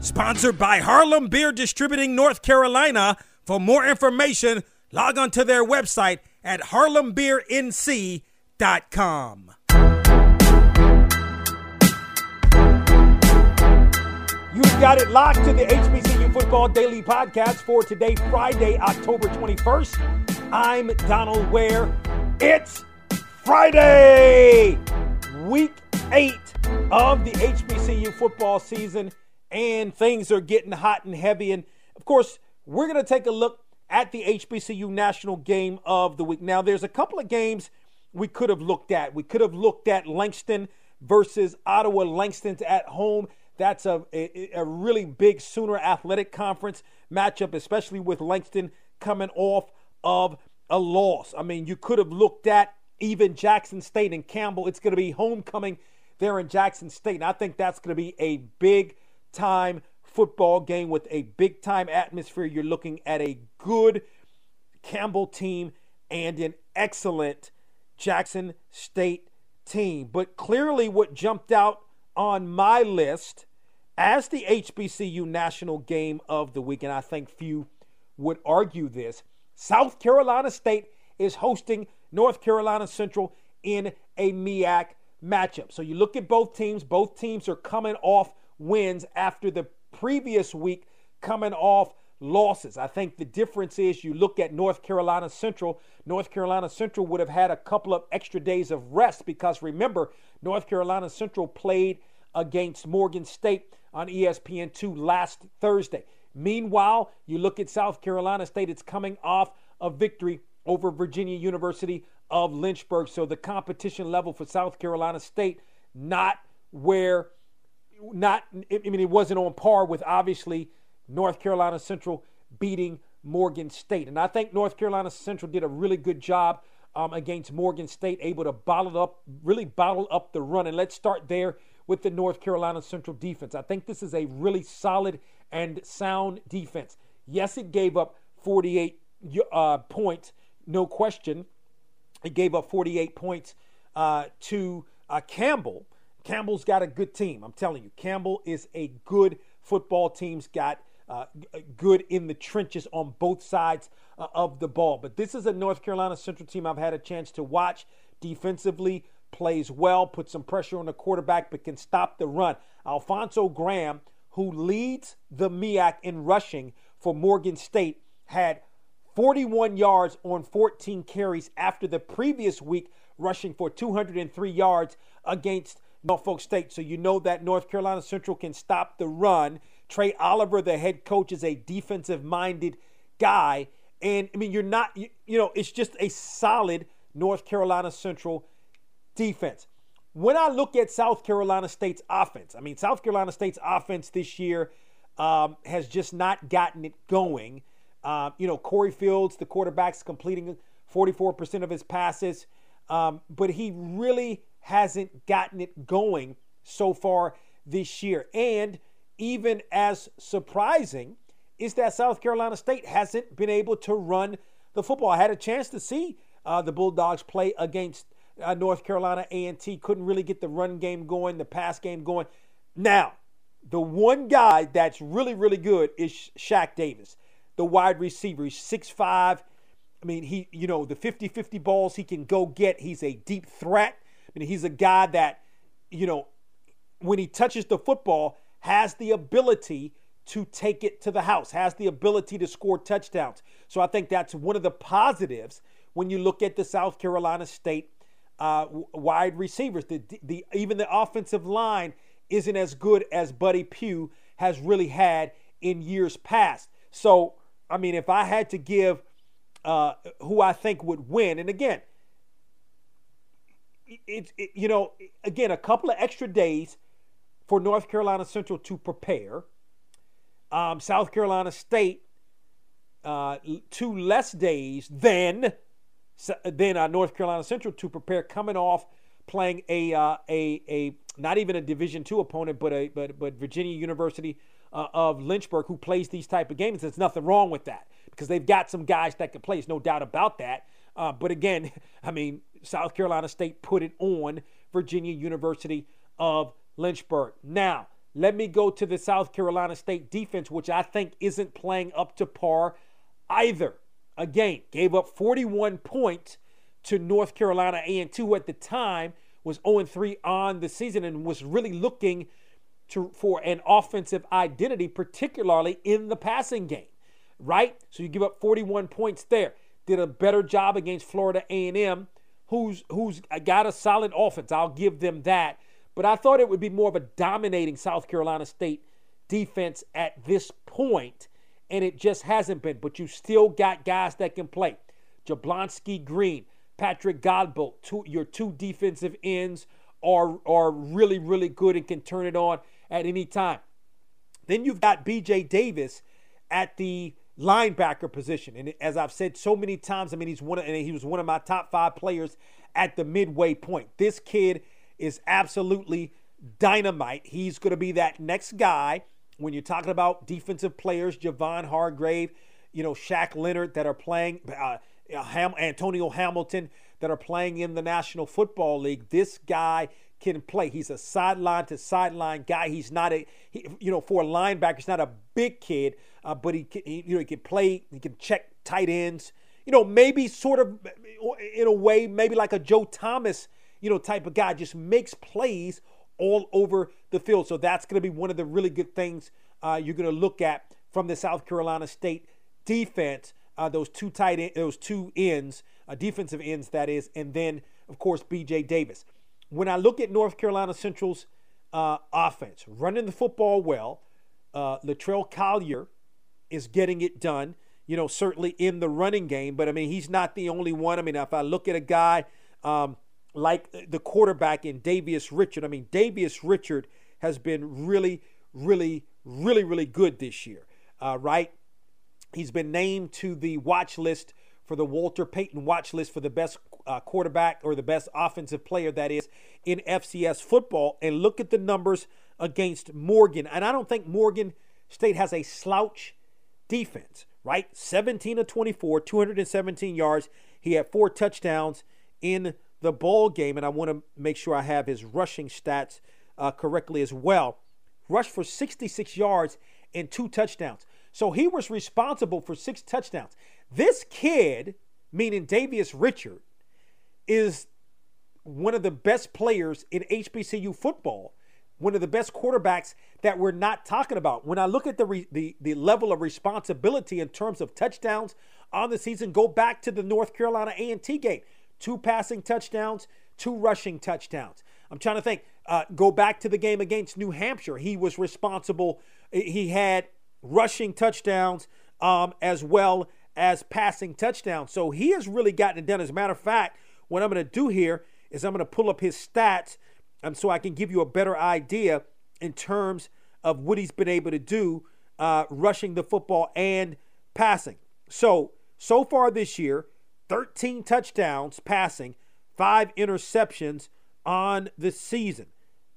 Sponsored by Harlem Beer Distributing North Carolina. For more information, log on to their website at harlembeernc.com. You've got it locked to the HBCU Football Daily Podcast for today, Friday, October 21st. I'm Donald Ware. It's Friday, week eight of the HBCU football season, and things are getting hot and heavy. And of course, we're going to take a look at the HBCU national game of the week. Now, there's a couple of games we could have looked at. We could have looked at Langston versus Ottawa. Langston's at home. That's a, a, a really big Sooner Athletic Conference matchup, especially with Langston coming off of a loss. I mean, you could have looked at even Jackson State and Campbell. It's going to be homecoming there in Jackson State. And I think that's going to be a big time football game with a big time atmosphere. You're looking at a good Campbell team and an excellent Jackson State team. But clearly, what jumped out on my list as the HBCU national game of the week, and I think few would argue this, South Carolina State is hosting North Carolina Central in a MEAC matchup. So you look at both teams, both teams are coming off wins after the previous week coming off losses. I think the difference is you look at North Carolina Central. North Carolina Central would have had a couple of extra days of rest because remember, North Carolina Central played against Morgan State on ESPN2 last Thursday. Meanwhile, you look at South Carolina State, it's coming off a victory over Virginia University of Lynchburg. So the competition level for South Carolina State not where not I mean it wasn't on par with obviously North Carolina Central beating Morgan State. And I think North Carolina Central did a really good job um, against Morgan State, able to bottle up, really bottle up the run. And let's start there with the North Carolina Central defense. I think this is a really solid and sound defense. Yes, it gave up 48 uh, points, no question. It gave up 48 points uh, to uh, Campbell. Campbell's got a good team. I'm telling you, Campbell is a good football team's got uh, good in the trenches on both sides uh, of the ball. But this is a North Carolina Central team I've had a chance to watch defensively plays well, puts some pressure on the quarterback, but can stop the run. Alfonso Graham, who leads the MEAC in rushing for Morgan State, had 41 yards on 14 carries after the previous week, rushing for 203 yards against Norfolk State. So you know that North Carolina Central can stop the run. Trey Oliver, the head coach, is a defensive minded guy. And I mean, you're not, you, you know, it's just a solid North Carolina Central defense. When I look at South Carolina State's offense, I mean, South Carolina State's offense this year um, has just not gotten it going. Uh, you know, Corey Fields, the quarterback's completing 44% of his passes, um, but he really hasn't gotten it going so far this year. And even as surprising is that South Carolina State hasn't been able to run the football. I had a chance to see uh, the Bulldogs play against uh, North Carolina A&T couldn't really get the run game going, the pass game going. Now, the one guy that's really, really good is Shaq Davis, the wide receiver. He's 6'5". I mean, he, you know, the 50-50 balls he can go get. He's a deep threat. Mean, he's a guy that, you know, when he touches the football, has the ability to take it to the house, has the ability to score touchdowns. So I think that's one of the positives when you look at the South Carolina State uh, wide receivers. The, the even the offensive line isn't as good as Buddy Pough has really had in years past. So, I mean, if I had to give uh, who I think would win, and again, it's it, you know, again, a couple of extra days for North Carolina Central to prepare. Um, South Carolina State uh, two less days than than uh, North Carolina Central to prepare coming off playing a uh, a a not even a Division two opponent, but a but but Virginia University uh, of Lynchburg who plays these type of games. There's nothing wrong with that because they've got some guys that can play. There's no doubt about that. Uh, but again, I mean, South Carolina State put it on Virginia University of Lynchburg. Now, let me go to the South Carolina State defense, which I think isn't playing up to par either. Again, gave up 41 points to North Carolina A&T, who at the time was 0-3 on the season and was really looking to, for an offensive identity, particularly in the passing game, right? So you give up 41 points there. Did a better job against Florida A&M, who's who's got a solid offense. I'll give them that. But I thought it would be more of a dominating South Carolina State defense at this point, and it just hasn't been. But you still got guys that can play. Jablonski Green, Patrick Godbolt, two, your two defensive ends are, are really, really good and can turn it on at any time. Then you've got BJ Davis at the linebacker position. And as I've said so many times, I mean, he's one of, and he was one of my top five players at the midway point. This kid is absolutely dynamite. He's going to be that next guy when you're talking about defensive players, Javon Hargrave, you know, Shaq Leonard that are playing, uh, Ham- Antonio Hamilton that are playing in the National Football League. This guy can play. He's a sideline to sideline guy. He's not a, he, you know, for a linebacker, he's not a big kid, uh, but he, can, he, you know, he can play. He can check tight ends. You know, maybe sort of in a way, maybe like a Joe Thomas, you know, type of guy. Just makes plays all over the field. So that's going to be one of the really good things uh, you're going to look at from the South Carolina State defense. Uh, those two tight, end, those two ends, uh, defensive ends, that is, and then of course B.J. Davis when I look at North Carolina Central's uh, offense, running the football well, uh, Latrell Collier is getting it done. You know, certainly in the running game, but I mean, he's not the only one. I mean, if I look at a guy um, like the quarterback in Davius Richard, I mean, Davius Richard has been really, really, really, really good this year, uh, right? He's been named to the watch list for the Walter Payton watch list for the best uh, quarterback or the best offensive player that is in FCS football. And look at the numbers against Morgan. And I don't think Morgan State has a slouch defense, right? 17 of 24, 217 yards. He had four touchdowns in the ball game. And I want to make sure I have his rushing stats uh, correctly as well. Rushed for 66 yards and two touchdowns. So he was responsible for six touchdowns. This kid, meaning Davius Richard, is one of the best players in HBCU football, one of the best quarterbacks that we're not talking about. When I look at the, re, the, the level of responsibility in terms of touchdowns on the season, go back to the North Carolina A&T game. Two passing touchdowns, two rushing touchdowns. I'm trying to think. Uh, go back to the game against New Hampshire. He was responsible. He had rushing touchdowns um, as well as passing touchdowns. So he has really gotten it done. As a matter of fact, what I'm going to do here is I'm going to pull up his stats um, so I can give you a better idea in terms of what he's been able to do uh, rushing the football and passing. So, so far this year, 13 touchdowns passing, five interceptions on the season.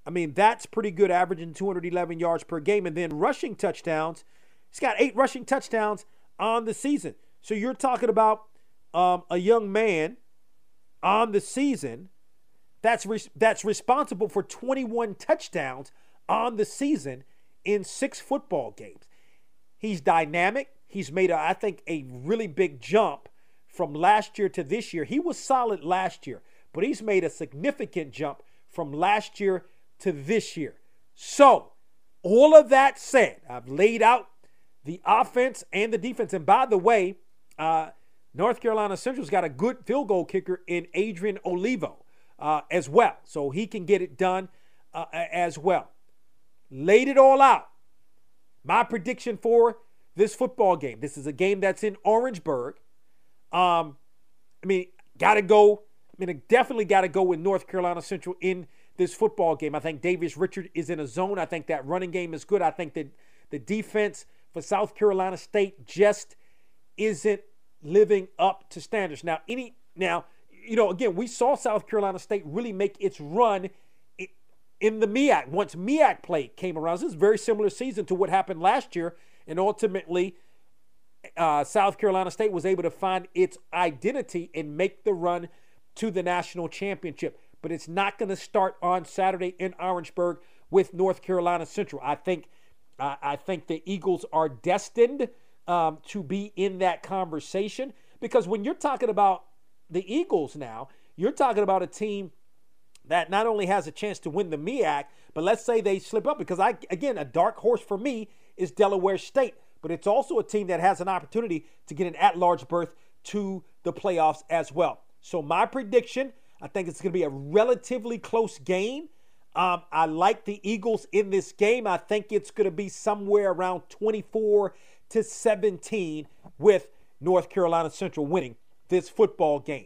I mean, that's pretty good, averaging 211 yards per game. And then rushing touchdowns, he's got eight rushing touchdowns on the season. So you're talking about um, a young man on the season that's re- that's responsible for 21 touchdowns on the season in six football games. He's dynamic. He's made, a, I think, a really big jump from last year to this year. He was solid last year, but he's made a significant jump from last year to this year. So, all of that said, I've laid out the offense and the defense. And by the way, uh, North Carolina Central's got a good field goal kicker in Adrian Olivo uh, as well. So he can get it done uh, as well. Laid it all out. My prediction for this football game. This is a game that's in Orangeburg. Um, I mean, got to go. I mean, definitely got to go with North Carolina Central in this football game. I think Davius Richard is in a zone. I think that running game is good. I think that the defense for South Carolina State just isn't living up to standards. Now, any now, you know, again, we saw South Carolina State really make its run in the MEAC. once MEAC play came around. This is a very similar season to what happened last year, and ultimately, uh, South Carolina State was able to find its identity and make the run to the national championship. But it's not going to start on Saturday in Orangeburg with North Carolina Central. I think, uh, I think the Eagles are destined um, to be in that conversation because when you're talking about the Eagles now, you're talking about a team that not only has a chance to win the MEAC, but let's say they slip up because I again a dark horse for me is Delaware State, but it's also a team that has an opportunity to get an at-large berth to the playoffs as well. So my prediction, I think it's going to be a relatively close game. Um, I like the Eagles in this game. I think it's going to be somewhere around 24 to 17 with North Carolina Central winning this football game.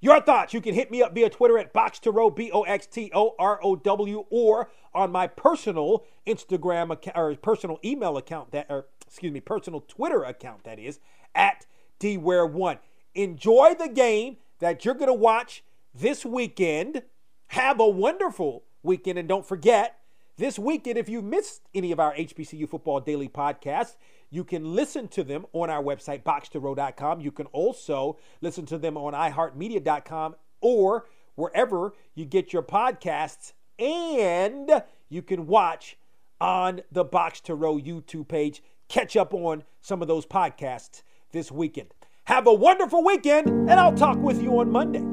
Your thoughts, you can hit me up via Twitter at Box to Row, B O X T O R O W, or on my personal Instagram account, or personal email account, that, or excuse me, personal Twitter account, that is, at DWare1. Enjoy the game that you're going to watch this weekend. Have a wonderful weekend, and don't forget, this weekend, if you missed any of our HBCU Football Daily podcasts, you can listen to them on our website, boxtorow.com. You can also listen to them on iHeartMedia.com or wherever you get your podcasts. And you can watch on the Box to Row YouTube page. Catch up on some of those podcasts this weekend. Have a wonderful weekend, and I'll talk with you on Monday.